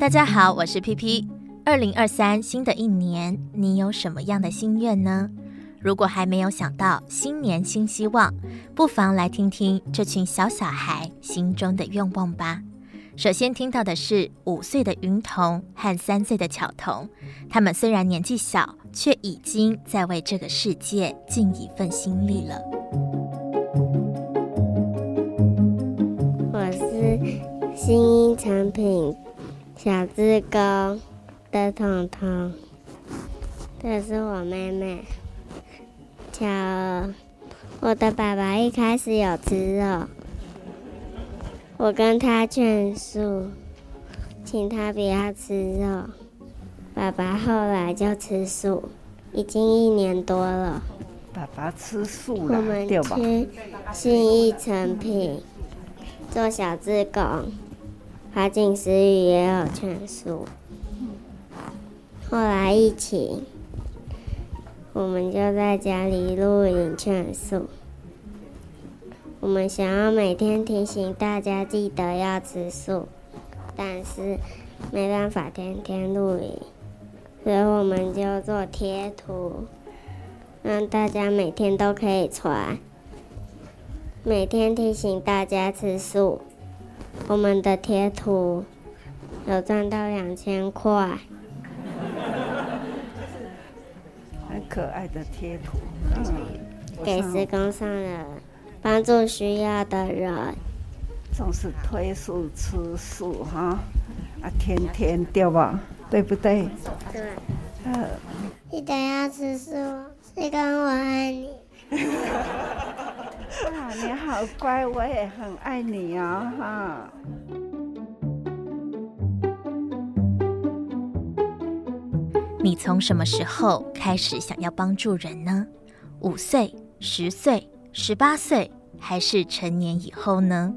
大家好，我是 PP。二零二三新的一年，你有什么样的心愿呢？如果还没有想到新年新希望，不妨来听听这群小小孩心中的愿望吧。首先听到的是五岁的云童和三岁的巧童，他们虽然年纪小，却已经在为这个世界尽一份心力了。我是新一产品小志工的彤彤，这是我妹妹巧。我的爸爸一开始有吃肉。我跟他劝说，请他不要吃肉。爸爸后来就吃素，已经一年多了。爸爸吃素了，我们去信义成品做小志工，华景食语也有劝素。后来疫情，我们就在家里录影劝素。我们想要每天提醒大家记得要吃素，但是没办法天天录影，所以我们就做贴图，让大家每天都可以传，每天提醒大家吃素。我们的贴图有赚到两千块，很可爱的贴图，嗯，给施工上人。帮助需要的人，总是推素吃素哈，啊，天天掉吧？对不对？对。呃，记得要吃素，施工我爱你。啊，你好乖，我也很爱你哦哈。你从什么时候开始想要帮助人呢？五岁、十岁？十八岁还是成年以后呢？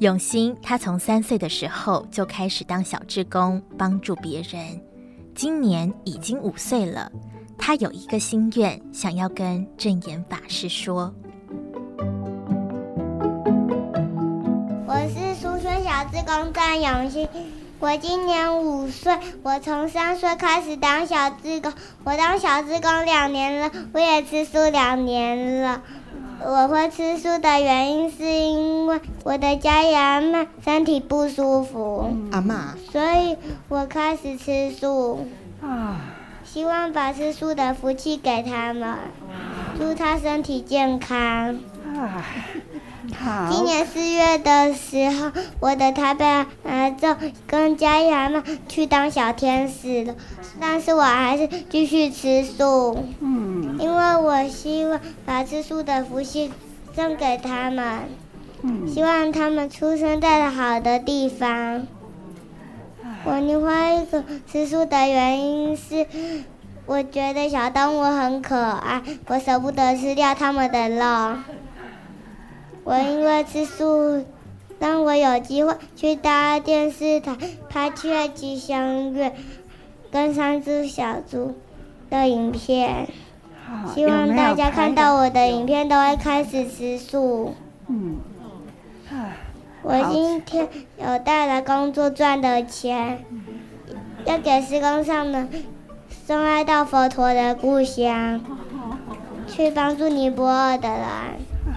永兴他从三岁的时候就开始当小志工，帮助别人。今年已经五岁了，他有一个心愿，想要跟证言法师说：“张永兴，我今年五岁，我从三岁开始当小志工，我当小志工两年了，我也吃素两年了。”我会吃素的原因是因为我的家人阿嬷身体不舒服，阿妈，所以我开始吃素，啊，希望把吃素的福气给他们，祝他身体健康。啊，好。今年四月的时候，我的台北儿子跟家人阿嬷去当小天使了，但是我还是继续吃素。嗯。因为我希望把吃素的福气送给他们，嗯，希望他们出生在好的地方。我另外一个吃素的原因是，我觉得小动物很可爱，我舍不得吃掉它们的肉。我因为吃素，让我有机会去大电视台拍《七月吉祥月》跟三只小猪的影片。希望大家看到我的影片都会开始吃素。嗯，我今天有带来工作赚的钱，要给施工上的送爱到佛陀的故乡，去帮助尼泊尔的人。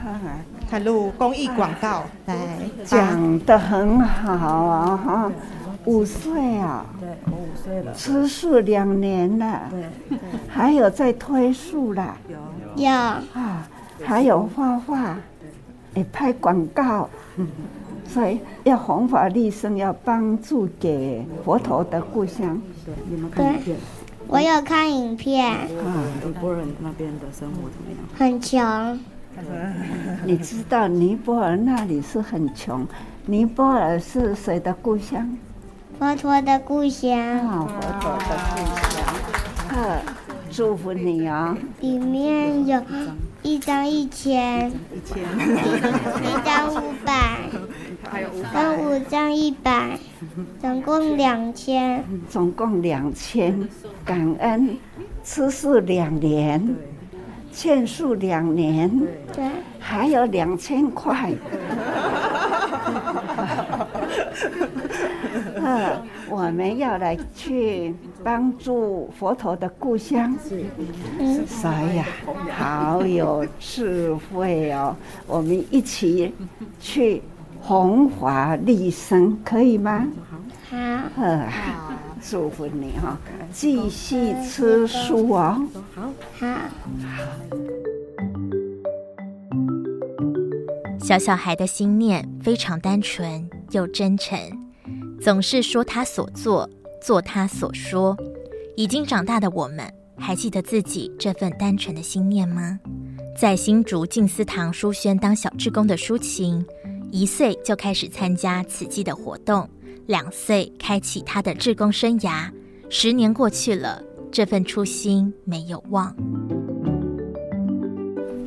看录公益广告，来讲的很好啊！哈。五岁啊，对，我五岁了，吃素两年了，对，还有在推素啦，有有啊，还有画画，也拍广告，所以要弘法利生，要帮助给佛陀的故乡。对，你们看影片，我有看影片。啊，尼泊尔那边的生活怎么样？很穷。你知道尼泊尔那里是很穷，尼泊尔是谁的故乡？佛陀的故乡。啊，佛陀的故乡。祝福你啊！里面有一张一千，一千，一张五百，还有五张一百，总共两千。总共两千，感恩吃素两年，劝素两年，对，还有两千块。呃，我们要来去帮助佛陀的故乡。嗯，所以呀，好有智慧哦！我们一起去弘法利生，可以吗？好。好。祝福你哈，继续吃书哦。好。好。小小孩的心念非常单纯又真诚，总是说他所做，做他所说。已经长大的我们，还记得自己这份单纯的心念吗？在新竹静思堂书轩当小志工的抒琴，一岁就开始参加慈济的活动，两岁开启他的志工生涯。十年过去了，这份初心没有忘。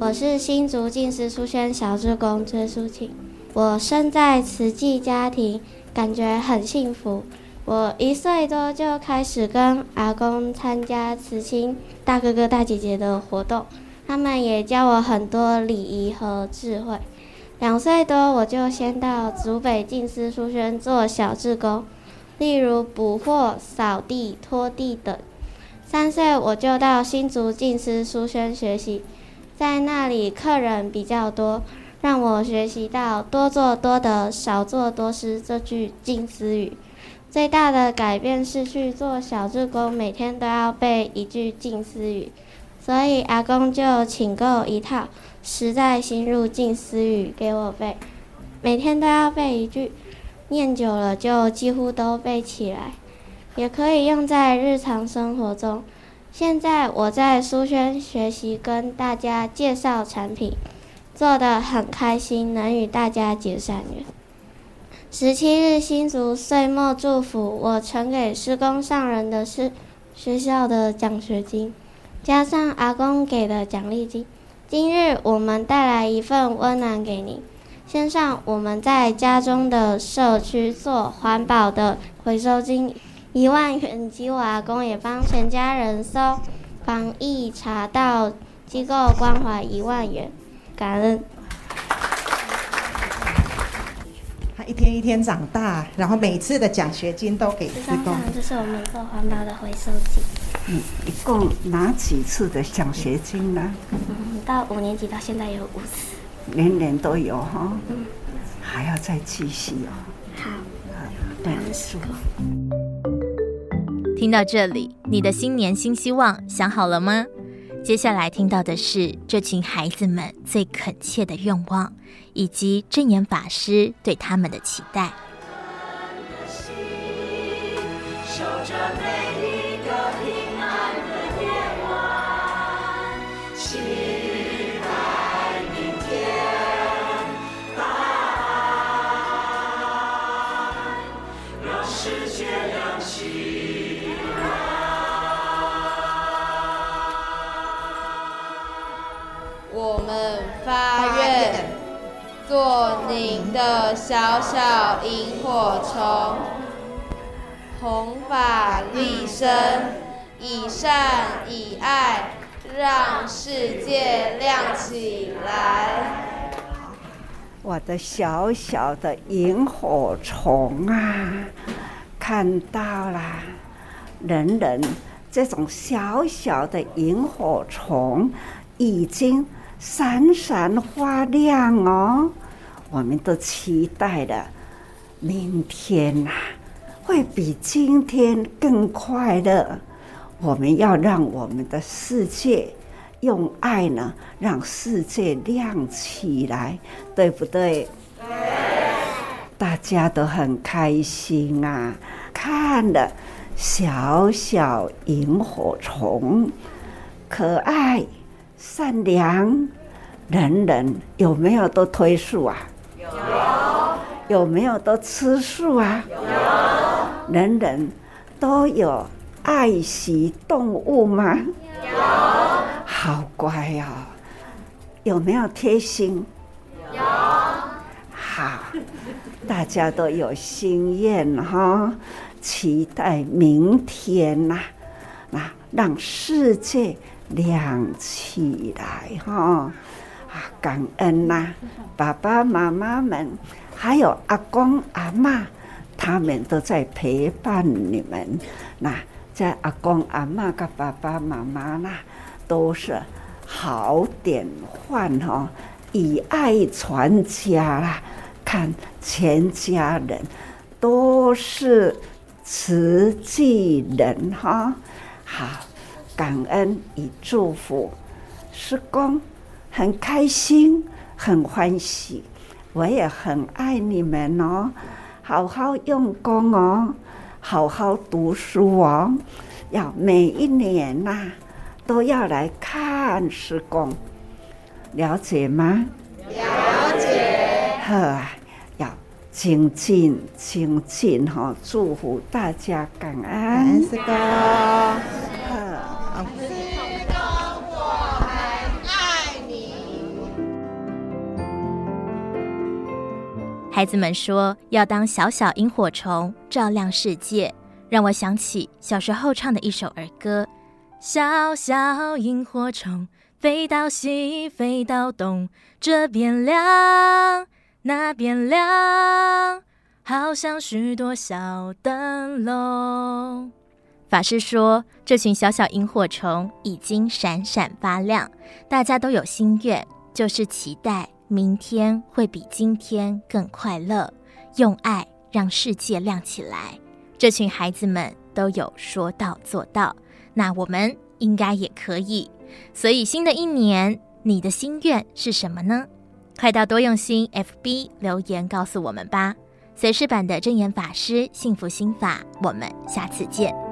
我是新竹静思书轩小志工崔淑琴。我生在慈济家庭，感觉很幸福。我一岁多就开始跟阿公参加慈亲大哥哥大姐姐的活动，他们也教我很多礼仪和智慧。两岁多我就先到竹北静思书轩做小志工，例如补货、扫地、拖地等。三岁我就到新竹静思书轩学习。在那里，客人比较多，让我学习到“多做多得，少做多失”这句静思语。最大的改变是去做小志工，每天都要背一句静思语，所以阿公就请购一套《实在心入静思语》给我背，每天都要背一句，念久了就几乎都背起来，也可以用在日常生活中。现在我在书轩学习，跟大家介绍产品，做得很开心，能与大家结善缘。十七日新竹岁末祝福，我呈给师公上人的是学校的奖学金，加上阿公给的奖励金。今日我们带来一份温暖给您，先上我们在家中的社区做环保的回收金。一万元，及我阿公也帮全家人收防疫查到机构关怀一万元，感恩。他一天一天长大，然后每次的奖学金都给师公。这是我们做环保的回收金。嗯，一共拿几次的奖学金呢？嗯，到五年级到现在有五次。年年都有哈。嗯。还要再继续哦。好。听到这里，你的新年新希望想好了吗？接下来听到的是这群孩子们最恳切的愿望，以及证严法师对他们的期待。做小小萤火虫，弘法利生，以善以爱，让世界亮起来。我的小小的萤火虫啊，看到了，人人这种小小的萤火虫已经。闪闪发亮哦，我们都期待的明天呐、会比今天更快乐。我们要让我们的世界用爱呢，让世界亮起来，对不对？对。大家都很开心啊，看了小小萤火虫，可爱。善良，人人有没有都推树啊？有。没有都吃素啊？有。人人都有爱惜动物吗？有。好乖哦。有没有贴心？有。好，大家都有心愿哈，期待明天呐，那让世界。亮起来哈！啊，感恩呐，爸爸妈妈们，还有阿公阿嬷，他们都在陪伴你们。那在阿公阿嬷跟爸爸妈妈那都是好典范哈，以爱传家啦。看全家人都是慈济人哈，好感恩与祝福，师公很开心，很欢喜，我也很爱你们哦，好好用功哦，好好读书哦，要每一年呐、啊、都要来看师公，了解吗？了解。呵。要精进精进哈，祝福大家感恩。感恩师公，孩子们说要当小小萤火虫，照亮世界，让我想起小时候唱的一首儿歌：小小萤火虫，飞到西，飞到东，这边亮。那边亮，好像许多小灯笼。法师说，这群小小萤火虫已经闪闪发亮，大家都有心愿，就是期待明天会比今天更快乐，用爱让世界亮起来。这群孩子们都有说到做到，那我们应该也可以。所以，新的一年，你的心愿是什么呢？快到多用心 FB 留言告诉我们吧！随时版的证严法师幸福心法，我们下次见。